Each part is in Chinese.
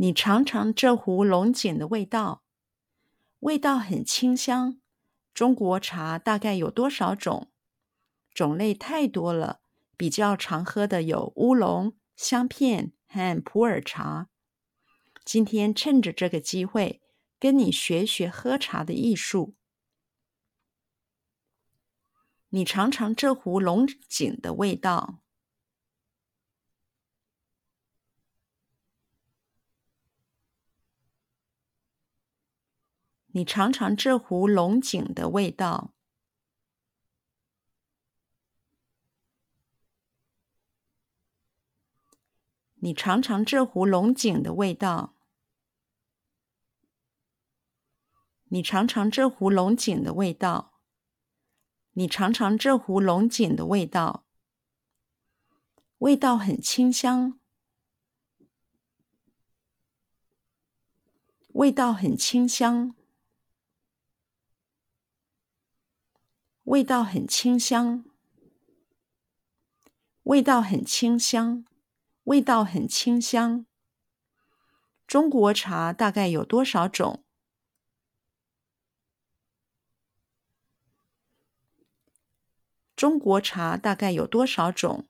你尝尝这壶龙井的味道，味道很清香。中国茶大概有多少种？种类太多了。比较常喝的有乌龙、香片和普洱茶。今天趁着这个机会，跟你学学喝茶的艺术。你尝尝这壶龙井的味道。你尝尝这壶龙井的味道。你尝尝这壶龙井的味道。你尝尝这壶龙井的味道。你尝尝这壶龙井的味道。味道很清香。味道很清香。味道很清香，味道很清香，味道很清香。中国茶大概有多少种？中国茶大概有多少种？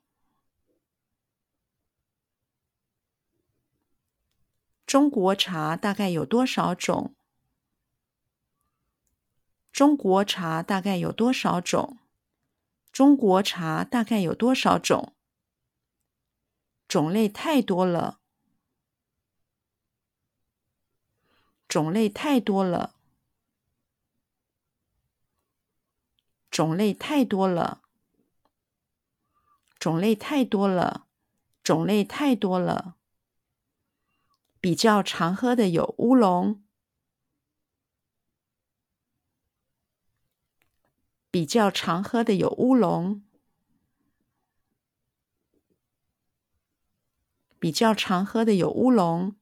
中国茶大概有多少种？中国茶大概有多少种？中国茶大概有多少种？种类太多了。种类太多了。种类太多了。种类太多了。种类太多了。比较常喝的有乌龙。比较常喝的有乌龙，比较常喝的有乌龙，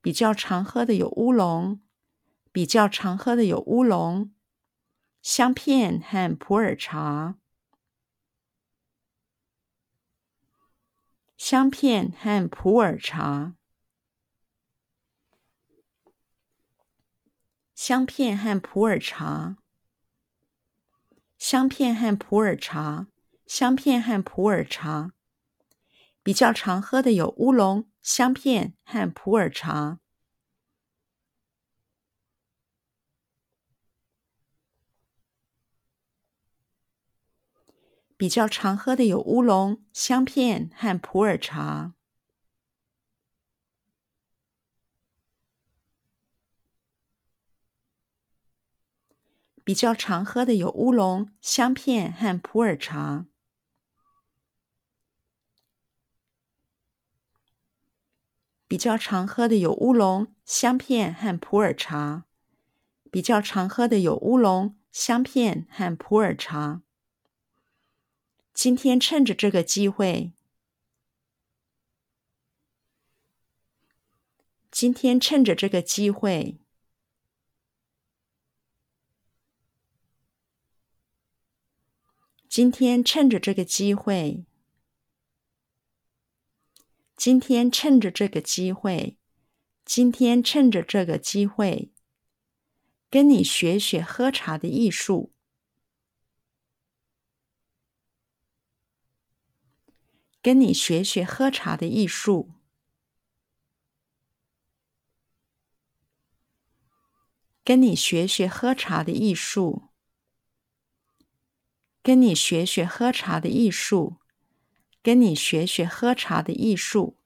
比较常喝的有乌龙，比较常喝的有乌龙，香片和普洱茶，香片和普洱茶，香片和普洱茶。香片和普洱茶，香片和普洱茶，比较常喝的有乌龙、香片和普洱茶。比较常喝的有乌龙、香片和普洱茶。比较常喝的有乌龙、香片和普洱茶。比较常喝的有乌龙、香片和普洱茶。比较常喝的有乌龙、香片和普洱茶。今天趁着这个机会，今天趁着这个机会。今天趁着这个机会，今天趁着这个机会，今天趁着这个机会，跟你学学喝茶的艺术，跟你学学喝茶的艺术，跟你学学喝茶的艺术。跟你学学喝茶的艺术，跟你学学喝茶的艺术。